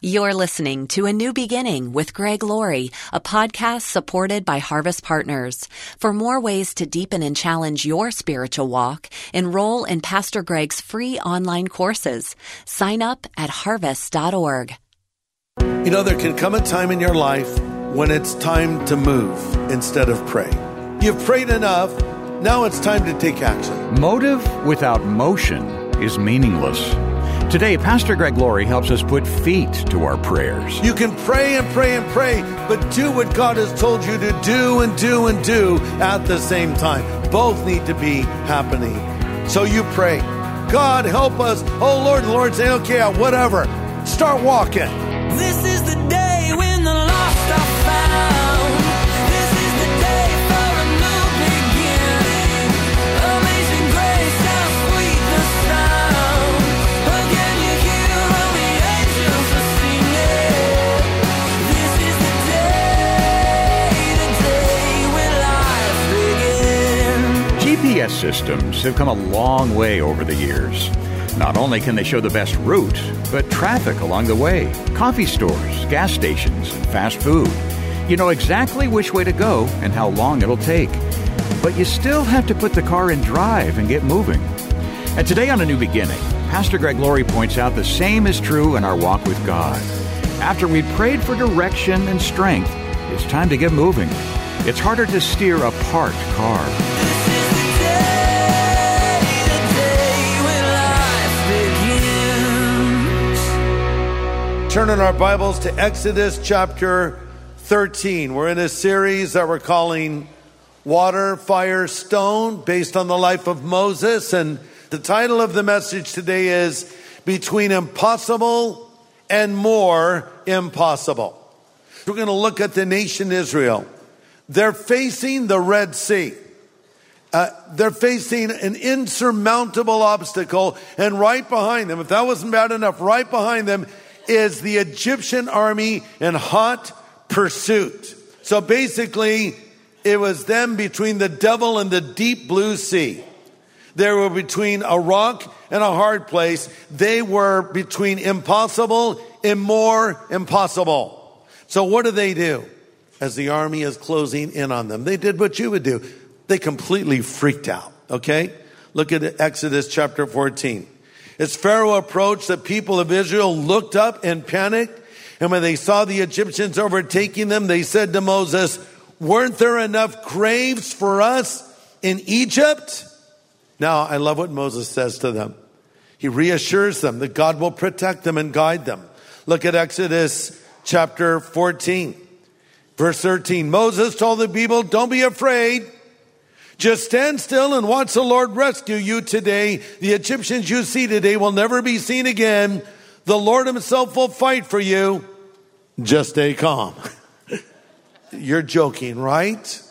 You're listening to A New Beginning with Greg Laurie, a podcast supported by Harvest Partners. For more ways to deepen and challenge your spiritual walk, enroll in Pastor Greg's free online courses. Sign up at harvest.org. You know, there can come a time in your life when it's time to move instead of pray. You've prayed enough, now it's time to take action. Motive without motion is meaningless. Today, Pastor Greg Laurie helps us put feet to our prayers. You can pray and pray and pray, but do what God has told you to do and do and do at the same time. Both need to be happening. So you pray, God, help us. Oh, Lord, Lord say, okay, whatever. Start walking. This is systems have come a long way over the years. Not only can they show the best route, but traffic along the way, coffee stores, gas stations, and fast food. You know exactly which way to go and how long it'll take. But you still have to put the car in drive and get moving. And today on A New Beginning, Pastor Greg Laurie points out the same is true in our walk with God. After we've prayed for direction and strength, it's time to get moving. It's harder to steer a parked car. Turn in our Bibles to Exodus chapter 13. We're in a series that we're calling Water, Fire, Stone, based on the life of Moses. And the title of the message today is Between Impossible and More Impossible. We're going to look at the nation Israel. They're facing the Red Sea. Uh, they're facing an insurmountable obstacle, and right behind them, if that wasn't bad enough, right behind them is the Egyptian army in hot pursuit. So basically, it was them between the devil and the deep blue sea. They were between a rock and a hard place. They were between impossible and more impossible. So what do they do as the army is closing in on them? They did what you would do. They completely freaked out. Okay? Look at Exodus chapter 14. As Pharaoh approached, the people of Israel looked up and panicked. And when they saw the Egyptians overtaking them, they said to Moses, weren't there enough graves for us in Egypt? Now, I love what Moses says to them. He reassures them that God will protect them and guide them. Look at Exodus chapter 14, verse 13. Moses told the people, don't be afraid. Just stand still and watch the Lord rescue you today. The Egyptians you see today will never be seen again. The Lord himself will fight for you. Just stay calm. You're joking, right?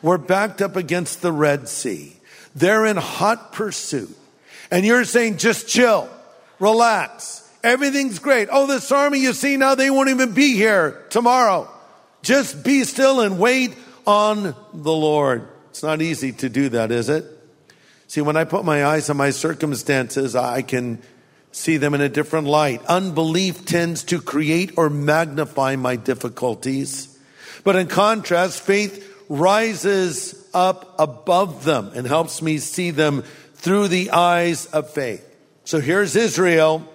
We're backed up against the Red Sea. They're in hot pursuit. And you're saying, just chill, relax. Everything's great. Oh, this army you see now, they won't even be here tomorrow. Just be still and wait on the Lord. It's not easy to do that, is it? See, when I put my eyes on my circumstances, I can see them in a different light. Unbelief tends to create or magnify my difficulties. But in contrast, faith rises up above them and helps me see them through the eyes of faith. So here's Israel.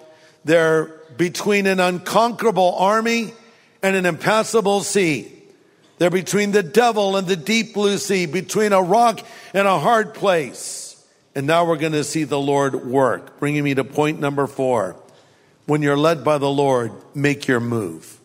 They're between an unconquerable army and an impassable sea. They're between the devil and the deep blue sea, between a rock and a hard place. And now we're going to see the Lord work, bringing me to point number four. When you're led by the Lord, make your move.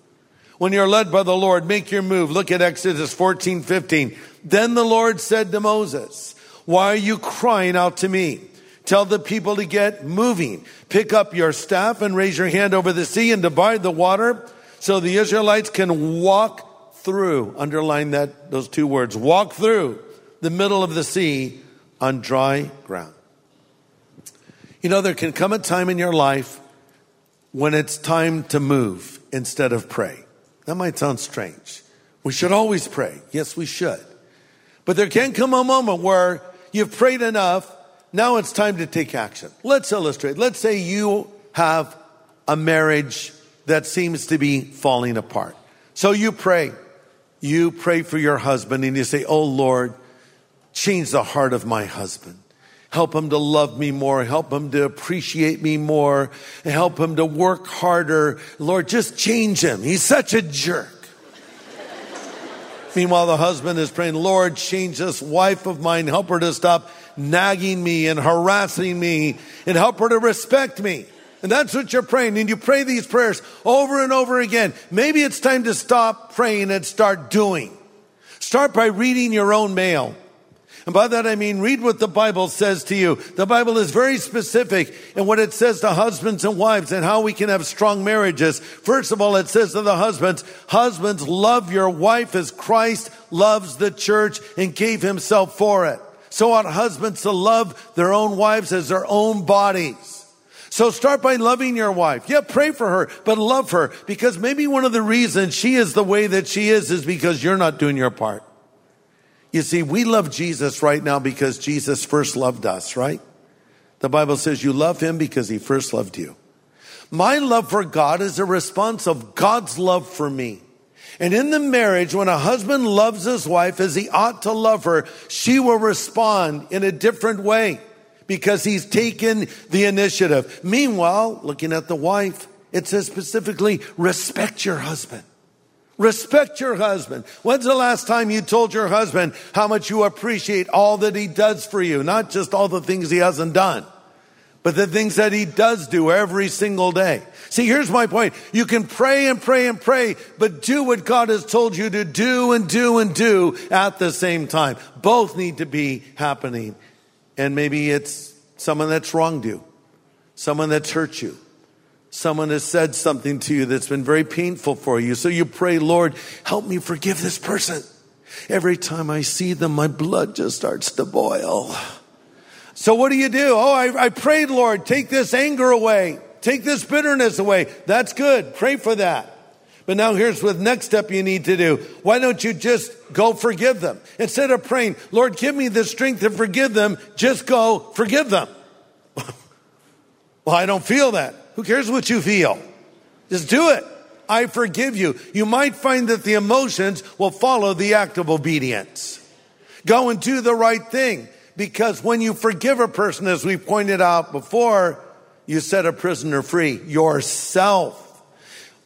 When you're led by the Lord, make your move. Look at Exodus 14, 15. Then the Lord said to Moses, why are you crying out to me? Tell the people to get moving. Pick up your staff and raise your hand over the sea and divide the water so the Israelites can walk through, underline that, those two words, walk through the middle of the sea on dry ground. You know, there can come a time in your life when it's time to move instead of pray. That might sound strange. We should always pray. Yes, we should. But there can come a moment where you've prayed enough. Now it's time to take action. Let's illustrate. Let's say you have a marriage that seems to be falling apart. So you pray. You pray for your husband and you say, Oh Lord, change the heart of my husband. Help him to love me more. Help him to appreciate me more. Help him to work harder. Lord, just change him. He's such a jerk. Meanwhile, the husband is praying, Lord, change this wife of mine. Help her to stop nagging me and harassing me and help her to respect me. And that's what you're praying. And you pray these prayers over and over again. Maybe it's time to stop praying and start doing. Start by reading your own mail. And by that I mean read what the Bible says to you. The Bible is very specific in what it says to husbands and wives and how we can have strong marriages. First of all, it says to the husbands, husbands, love your wife as Christ loves the church and gave himself for it. So ought husbands to love their own wives as their own bodies. So start by loving your wife. Yeah, pray for her, but love her because maybe one of the reasons she is the way that she is is because you're not doing your part. You see, we love Jesus right now because Jesus first loved us, right? The Bible says you love him because he first loved you. My love for God is a response of God's love for me. And in the marriage, when a husband loves his wife as he ought to love her, she will respond in a different way because he's taken the initiative. Meanwhile, looking at the wife, it says specifically, respect your husband. Respect your husband. When's the last time you told your husband how much you appreciate all that he does for you? Not just all the things he hasn't done, but the things that he does do every single day. See, here's my point. You can pray and pray and pray, but do what God has told you to do and do and do at the same time. Both need to be happening. And maybe it's someone that's wronged you, someone that's hurt you, someone has said something to you that's been very painful for you. So you pray, Lord, help me forgive this person. Every time I see them, my blood just starts to boil. So what do you do? Oh, I, I prayed, Lord, take this anger away. Take this bitterness away. That's good. Pray for that. But now here's what next step you need to do. Why don't you just go forgive them? Instead of praying, Lord, give me the strength to forgive them, just go forgive them. well, I don't feel that. Who cares what you feel? Just do it. I forgive you. You might find that the emotions will follow the act of obedience. Go and do the right thing. Because when you forgive a person, as we pointed out before, you set a prisoner free yourself.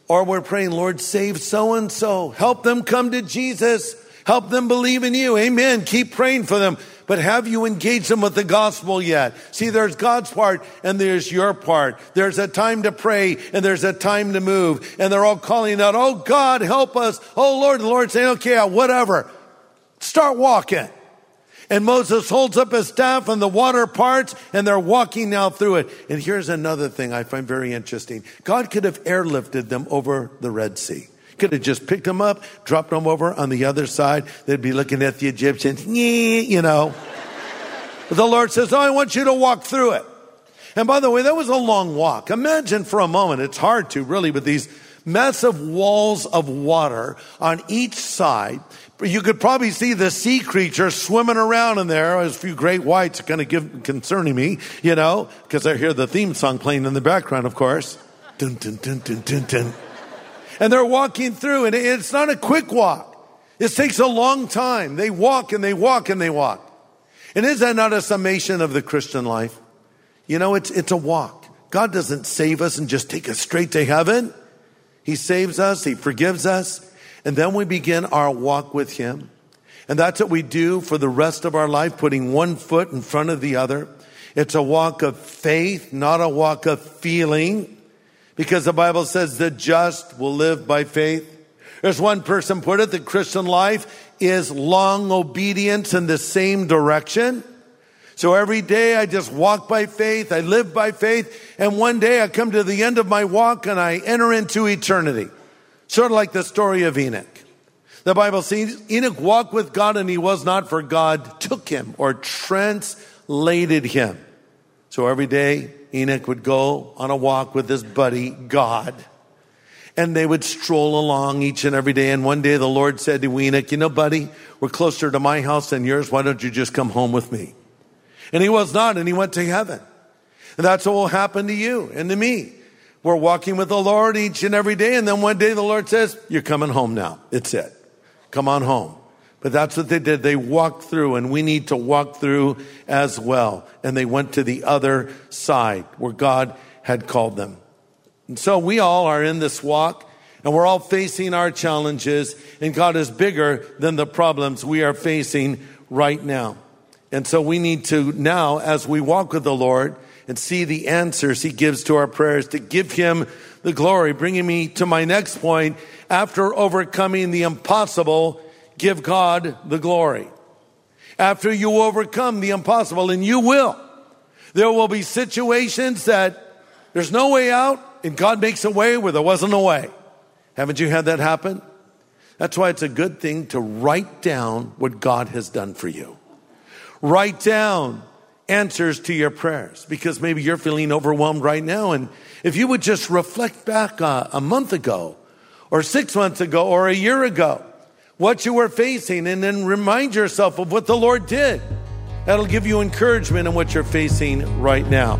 Or we're praying, Lord, save so and so. Help them come to Jesus. Help them believe in you. Amen. Keep praying for them. But have you engaged them with the gospel yet? See, there's God's part and there's your part. There's a time to pray and there's a time to move. And they're all calling out, Oh God, help us. Oh Lord, the Lord saying, okay, whatever. Start walking. And Moses holds up his staff and the water parts and they're walking now through it. And here's another thing I find very interesting. God could have airlifted them over the Red Sea. Could have just picked them up, dropped them over on the other side. They'd be looking at the Egyptians, you know. But the Lord says, Oh, I want you to walk through it. And by the way, that was a long walk. Imagine for a moment, it's hard to really with these massive walls of water on each side. You could probably see the sea creatures swimming around in there. There's a few great whites kind of give, concerning me, you know, because I hear the theme song playing in the background, of course. Dun, dun, dun, dun, dun, dun. And they're walking through, and it's not a quick walk. It takes a long time. They walk and they walk and they walk. And is that not a summation of the Christian life? You know, it's, it's a walk. God doesn't save us and just take us straight to heaven. He saves us, He forgives us, and then we begin our walk with Him. And that's what we do for the rest of our life, putting one foot in front of the other. It's a walk of faith, not a walk of feeling, because the Bible says the just will live by faith. There's one person put it, the Christian life is long obedience in the same direction. So every day I just walk by faith, I live by faith, and one day I come to the end of my walk and I enter into eternity. Sort of like the story of Enoch. The Bible says Enoch walked with God and he was not, for God took him or translated him. So every day Enoch would go on a walk with his buddy, God. And they would stroll along each and every day. And one day the Lord said to Enoch, You know, buddy, we're closer to my house than yours. Why don't you just come home with me? And he was not, and he went to heaven. And that's what will happen to you and to me. We're walking with the Lord each and every day. And then one day the Lord says, You're coming home now. It's it. Come on home. But that's what they did. They walked through, and we need to walk through as well. And they went to the other side where God had called them. And so we all are in this walk, and we're all facing our challenges, and God is bigger than the problems we are facing right now. And so we need to now, as we walk with the Lord and see the answers He gives to our prayers, to give Him the glory, bringing me to my next point. After overcoming the impossible, give God the glory. After you overcome the impossible, and you will, there will be situations that there's no way out, and God makes a way where there wasn't a way. Haven't you had that happen? That's why it's a good thing to write down what God has done for you. Write down answers to your prayers because maybe you're feeling overwhelmed right now. And if you would just reflect back uh, a month ago or six months ago or a year ago, what you were facing and then remind yourself of what the Lord did. That'll give you encouragement in what you're facing right now.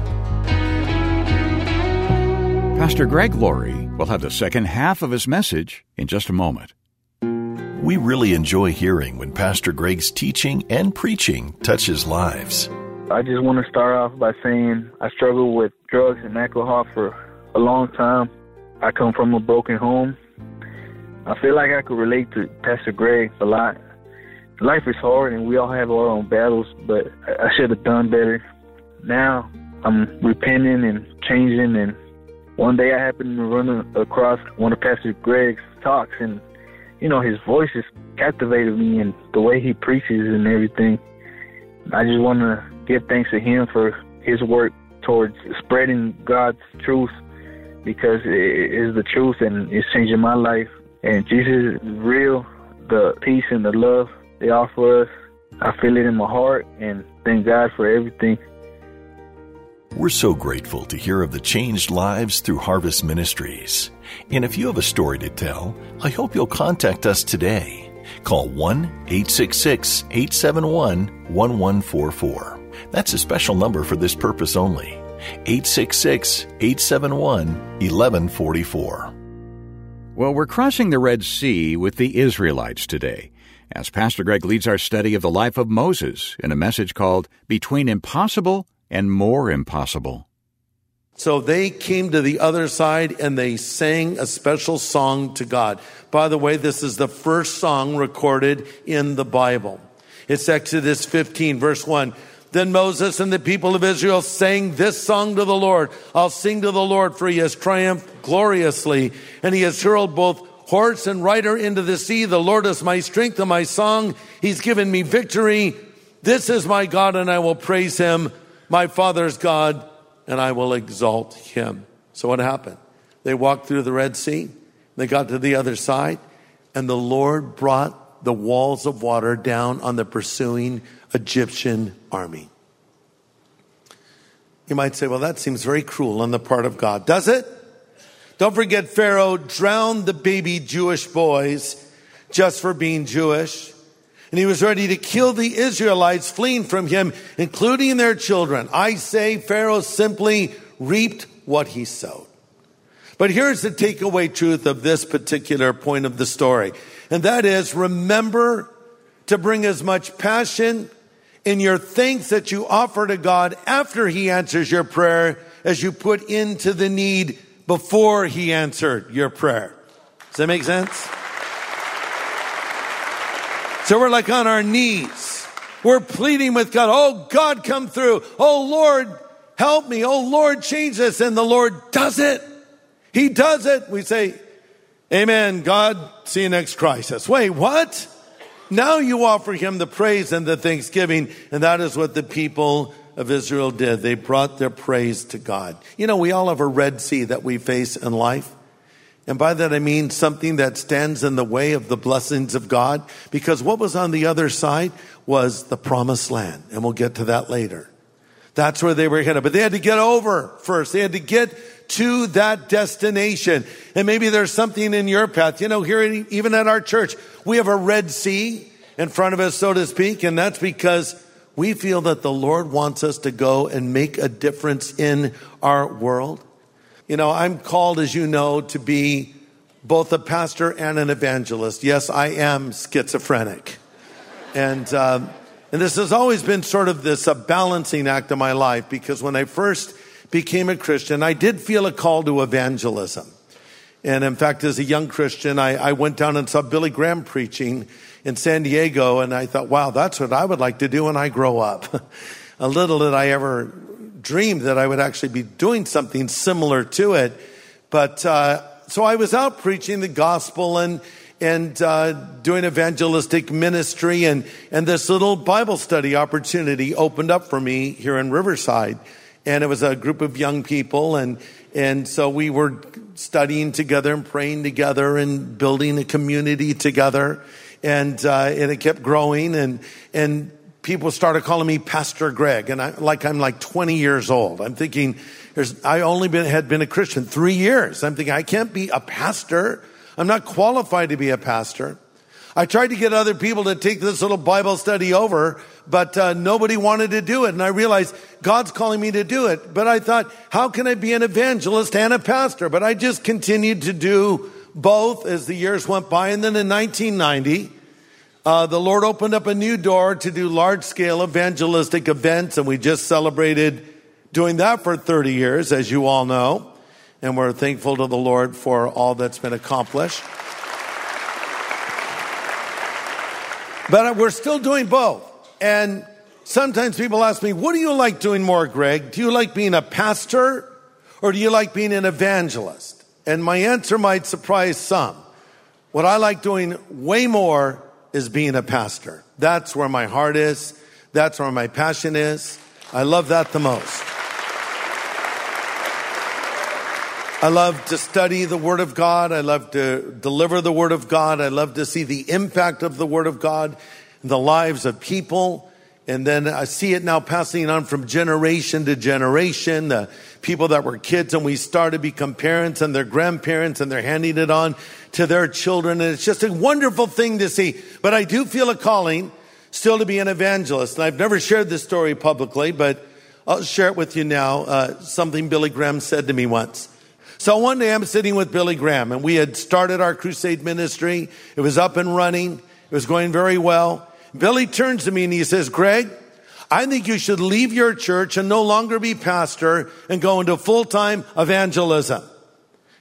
Pastor Greg Laurie will have the second half of his message in just a moment. We really enjoy hearing when Pastor Greg's teaching and preaching touches lives. I just want to start off by saying I struggled with drugs and alcohol for a long time. I come from a broken home. I feel like I could relate to Pastor Greg a lot. Life is hard and we all have our own battles, but I should have done better. Now I'm repenting and changing and one day I happened to run across one of Pastor Greg's talks and you know his voice just captivated me and the way he preaches and everything. I just want to give thanks to him for his work towards spreading God's truth because it is the truth and it's changing my life. And Jesus is real. The peace and the love they offer us, I feel it in my heart and thank God for everything. We're so grateful to hear of the changed lives through Harvest Ministries. And if you have a story to tell, I hope you'll contact us today. Call 1 866 871 1144. That's a special number for this purpose only. 866 871 1144. Well, we're crossing the Red Sea with the Israelites today, as Pastor Greg leads our study of the life of Moses in a message called Between Impossible and More Impossible. So they came to the other side and they sang a special song to God. By the way, this is the first song recorded in the Bible. It's Exodus 15, verse 1. Then Moses and the people of Israel sang this song to the Lord. I'll sing to the Lord for he has triumphed gloriously and he has hurled both horse and rider into the sea. The Lord is my strength and my song. He's given me victory. This is my God and I will praise him my father's God, and I will exalt him. So what happened? They walked through the Red Sea, they got to the other side, and the Lord brought the walls of water down on the pursuing Egyptian army. You might say, well, that seems very cruel on the part of God. Does it? Don't forget, Pharaoh drowned the baby Jewish boys just for being Jewish. And he was ready to kill the Israelites fleeing from him, including their children. I say Pharaoh simply reaped what he sowed. But here's the takeaway truth of this particular point of the story. And that is remember to bring as much passion in your thanks that you offer to God after he answers your prayer as you put into the need before he answered your prayer. Does that make sense? So we're like on our knees. We're pleading with God. Oh, God, come through. Oh, Lord, help me. Oh, Lord, change this. And the Lord does it. He does it. We say, Amen. God, see you next crisis. Wait, what? Now you offer him the praise and the thanksgiving. And that is what the people of Israel did. They brought their praise to God. You know, we all have a Red Sea that we face in life. And by that I mean something that stands in the way of the blessings of God, because what was on the other side was the promised land. And we'll get to that later. That's where they were headed. But they had to get over first. They had to get to that destination. And maybe there's something in your path. You know, here, even at our church, we have a Red Sea in front of us, so to speak. And that's because we feel that the Lord wants us to go and make a difference in our world. You know, I'm called, as you know, to be both a pastor and an evangelist. Yes, I am schizophrenic. And, um, and this has always been sort of this a balancing act of my life because when I first became a Christian, I did feel a call to evangelism. And in fact, as a young Christian, I, I went down and saw Billy Graham preaching in San Diego, and I thought, wow, that's what I would like to do when I grow up. a little did I ever dream that I would actually be doing something similar to it. But uh, so I was out preaching the gospel and and uh, doing evangelistic ministry, and and this little Bible study opportunity opened up for me here in Riverside, and it was a group of young people, and and so we were studying together and praying together and building a community together, and uh, and it kept growing, and and people started calling me Pastor Greg, and I, like I'm like 20 years old. I'm thinking, I only been, had been a Christian three years. I'm thinking I can't be a pastor. I'm not qualified to be a pastor. I tried to get other people to take this little Bible study over, but uh, nobody wanted to do it. And I realized God's calling me to do it. But I thought, how can I be an evangelist and a pastor? But I just continued to do both as the years went by. And then in 1990, uh, the Lord opened up a new door to do large scale evangelistic events, and we just celebrated doing that for 30 years, as you all know. And we're thankful to the Lord for all that's been accomplished. But we're still doing both. And sometimes people ask me, what do you like doing more, Greg? Do you like being a pastor or do you like being an evangelist? And my answer might surprise some. What I like doing way more is being a pastor. That's where my heart is. That's where my passion is. I love that the most. I love to study the Word of God. I love to deliver the Word of God. I love to see the impact of the Word of God the lives of people. And then I see it now passing on from generation to generation. The people that were kids and we start to become parents and their grandparents and they're handing it on to their children. And it's just a wonderful thing to see. But I do feel a calling still to be an evangelist. And I've never shared this story publicly, but I'll share it with you now. Uh, something Billy Graham said to me once. So one day I'm sitting with Billy Graham and we had started our crusade ministry. It was up and running. It was going very well. Billy turns to me and he says, Greg, I think you should leave your church and no longer be pastor and go into full-time evangelism.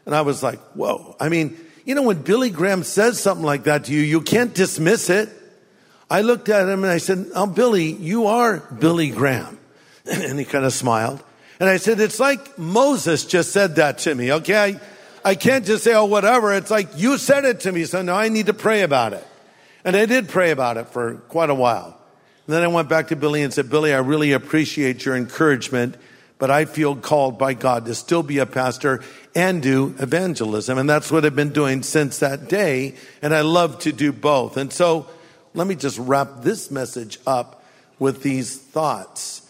And I was like, whoa. I mean, you know, when Billy Graham says something like that to you, you can't dismiss it. I looked at him and I said, oh, Billy, you are Billy Graham. And he kind of smiled. And I said, it's like Moses just said that to me, okay? I, I can't just say, oh, whatever. It's like you said it to me, so now I need to pray about it. And I did pray about it for quite a while. And then I went back to Billy and said, Billy, I really appreciate your encouragement, but I feel called by God to still be a pastor and do evangelism. And that's what I've been doing since that day. And I love to do both. And so let me just wrap this message up with these thoughts.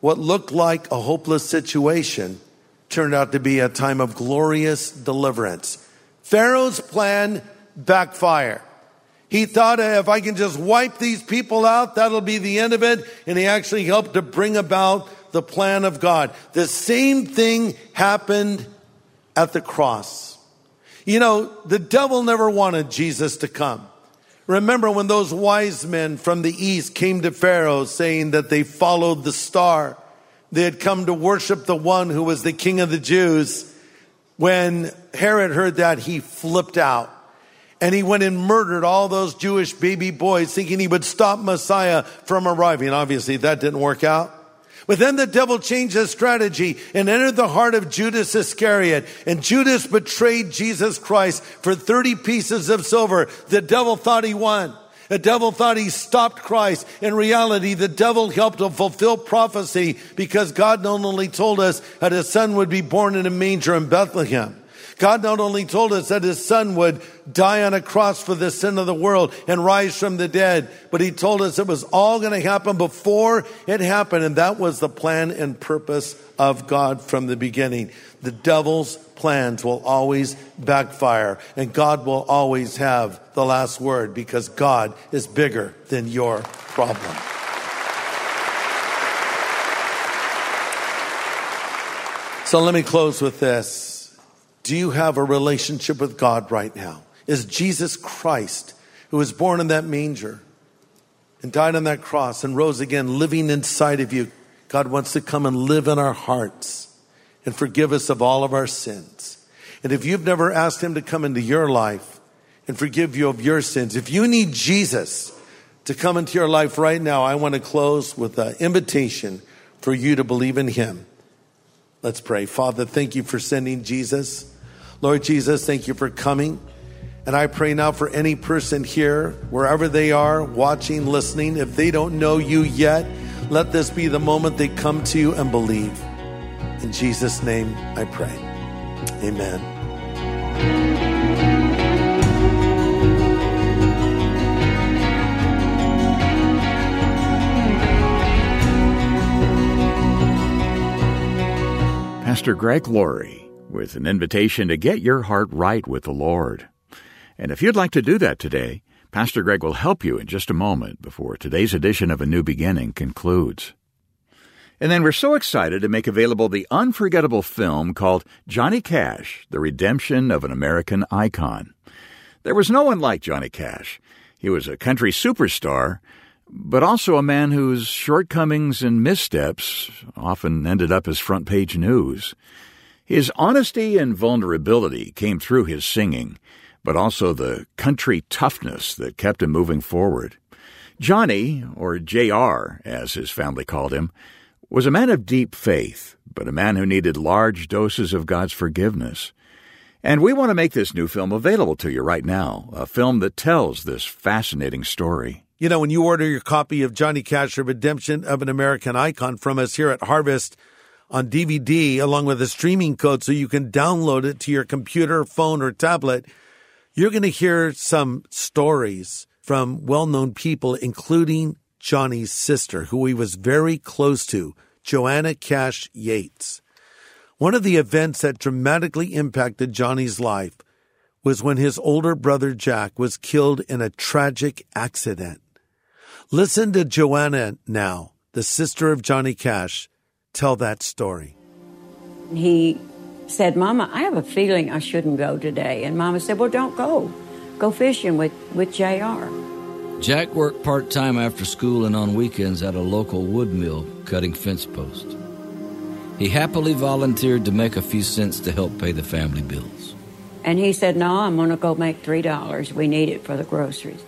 What looked like a hopeless situation turned out to be a time of glorious deliverance. Pharaoh's plan backfired. He thought if I can just wipe these people out, that'll be the end of it. And he actually helped to bring about the plan of God. The same thing happened at the cross. You know, the devil never wanted Jesus to come. Remember when those wise men from the east came to Pharaoh saying that they followed the star. They had come to worship the one who was the king of the Jews. When Herod heard that, he flipped out and he went and murdered all those Jewish baby boys thinking he would stop Messiah from arriving. Obviously that didn't work out. But then the devil changed his strategy and entered the heart of Judas Iscariot. And Judas betrayed Jesus Christ for 30 pieces of silver. The devil thought he won. The devil thought he stopped Christ. In reality, the devil helped to fulfill prophecy because God not only told us that his son would be born in a manger in Bethlehem, God not only told us that his son would die on a cross for the sin of the world and rise from the dead, but he told us it was all going to happen before it happened. And that was the plan and purpose of God from the beginning. The devil's plans will always backfire and God will always have the last word because God is bigger than your problem. So let me close with this. Do you have a relationship with God right now? Is Jesus Christ, who was born in that manger and died on that cross and rose again, living inside of you? God wants to come and live in our hearts and forgive us of all of our sins. And if you've never asked Him to come into your life and forgive you of your sins, if you need Jesus to come into your life right now, I want to close with an invitation for you to believe in Him. Let's pray. Father, thank you for sending Jesus. Lord Jesus, thank you for coming. And I pray now for any person here, wherever they are, watching, listening, if they don't know you yet, let this be the moment they come to you and believe. In Jesus' name I pray. Amen. Pastor Greg Laurie with an invitation to get your heart right with the Lord. And if you'd like to do that today, Pastor Greg will help you in just a moment before today's edition of A New Beginning concludes. And then we're so excited to make available the unforgettable film called Johnny Cash, The Redemption of an American Icon. There was no one like Johnny Cash. He was a country superstar, but also a man whose shortcomings and missteps often ended up as front page news. His honesty and vulnerability came through his singing, but also the country toughness that kept him moving forward. Johnny, or J.R., as his family called him, was a man of deep faith, but a man who needed large doses of God's forgiveness. And we want to make this new film available to you right now, a film that tells this fascinating story. You know, when you order your copy of Johnny Cash, Redemption of an American Icon from us here at Harvest on DVD, along with a streaming code so you can download it to your computer, phone, or tablet, you're going to hear some stories from well known people, including Johnny's sister, who he was very close to, Joanne Cash Yates. One of the events that dramatically impacted Johnny's life was when his older brother Jack was killed in a tragic accident. Listen to Joanna now, the sister of Johnny Cash, tell that story. He said, Mama, I have a feeling I shouldn't go today. And Mama said, Well, don't go. Go fishing with, with JR. Jack worked part time after school and on weekends at a local wood mill cutting fence posts. He happily volunteered to make a few cents to help pay the family bills. And he said, No, I'm going to go make $3. We need it for the groceries.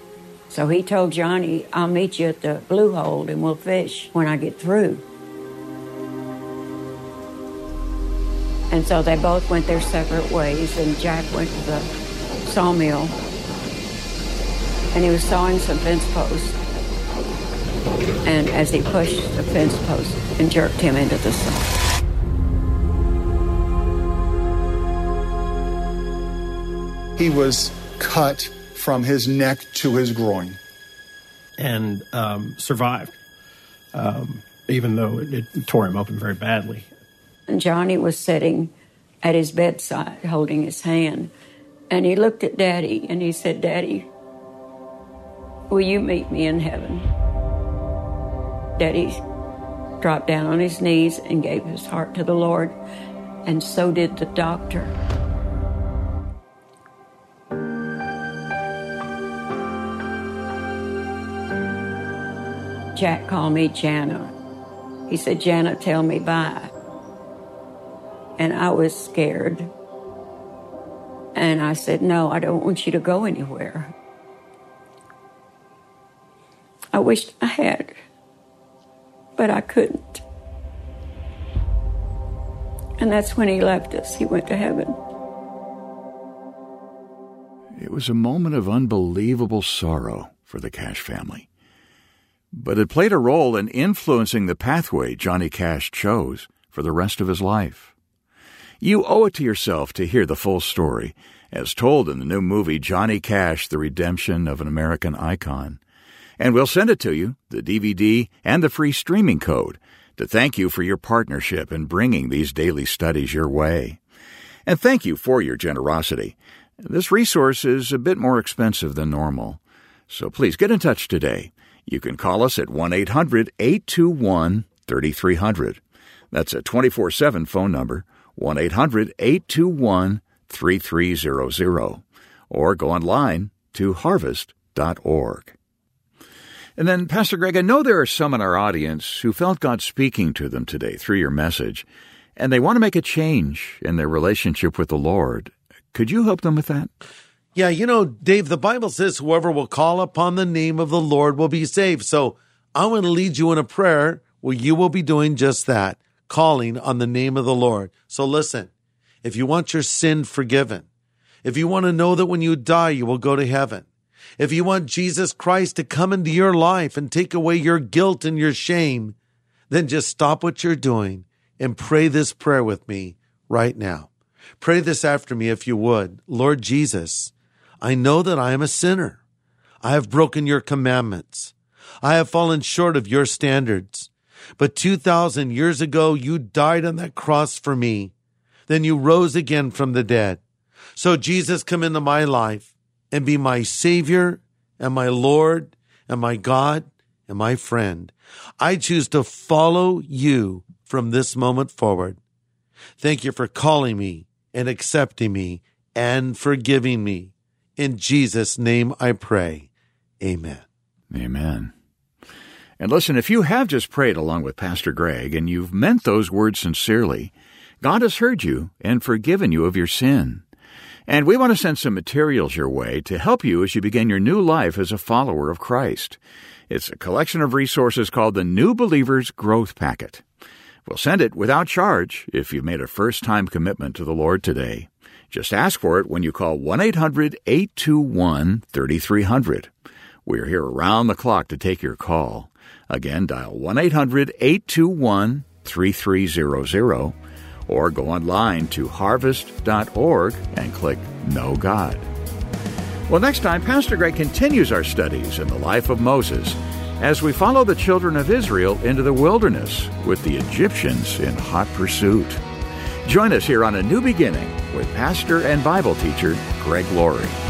So he told Johnny, I'll meet you at the Blue Hole and we'll fish when I get through. And so they both went their separate ways, and Jack went to the sawmill and he was sawing some fence posts. And as he pushed the fence post and jerked him into the saw. He was cut from his neck to his groin. and um, survived, um, even though it, it tore him open very badly. And Johnny was sitting at his bedside holding his hand. And he looked at Daddy and he said, Daddy, will you meet me in heaven? Daddy dropped down on his knees and gave his heart to the Lord, and so did the doctor. Jack called me Jana. He said, Jana, tell me bye. And I was scared. And I said, No, I don't want you to go anywhere. I wished I had, but I couldn't. And that's when he left us. He went to heaven. It was a moment of unbelievable sorrow for the Cash family. But it played a role in influencing the pathway Johnny Cash chose for the rest of his life. You owe it to yourself to hear the full story, as told in the new movie Johnny Cash, The Redemption of an American Icon. And we'll send it to you, the DVD and the free streaming code, to thank you for your partnership in bringing these daily studies your way. And thank you for your generosity. This resource is a bit more expensive than normal, so please get in touch today. You can call us at 1 800 821 3300. That's a 24 7 phone number, 1 800 821 3300 or go online to harvest.org. And then, Pastor Greg, I know there are some in our audience who felt God speaking to them today through your message, and they want to make a change in their relationship with the Lord. Could you help them with that? Yeah, you know, Dave, the Bible says whoever will call upon the name of the Lord will be saved. So I want to lead you in a prayer where you will be doing just that, calling on the name of the Lord. So listen, if you want your sin forgiven, if you want to know that when you die, you will go to heaven, if you want Jesus Christ to come into your life and take away your guilt and your shame, then just stop what you're doing and pray this prayer with me right now. Pray this after me if you would. Lord Jesus, I know that I am a sinner. I have broken your commandments. I have fallen short of your standards. But 2,000 years ago, you died on that cross for me. Then you rose again from the dead. So Jesus, come into my life and be my Savior and my Lord and my God and my friend. I choose to follow you from this moment forward. Thank you for calling me and accepting me and forgiving me. In Jesus' name I pray. Amen. Amen. And listen, if you have just prayed along with Pastor Greg and you've meant those words sincerely, God has heard you and forgiven you of your sin. And we want to send some materials your way to help you as you begin your new life as a follower of Christ. It's a collection of resources called the New Believer's Growth Packet. We'll send it without charge if you've made a first time commitment to the Lord today. Just ask for it when you call 1 800 821 3300. We're here around the clock to take your call. Again, dial 1 800 821 3300 or go online to harvest.org and click Know God. Well, next time, Pastor Greg continues our studies in the life of Moses as we follow the children of Israel into the wilderness with the Egyptians in hot pursuit. Join us here on A New Beginning with pastor and Bible teacher Greg Laurie.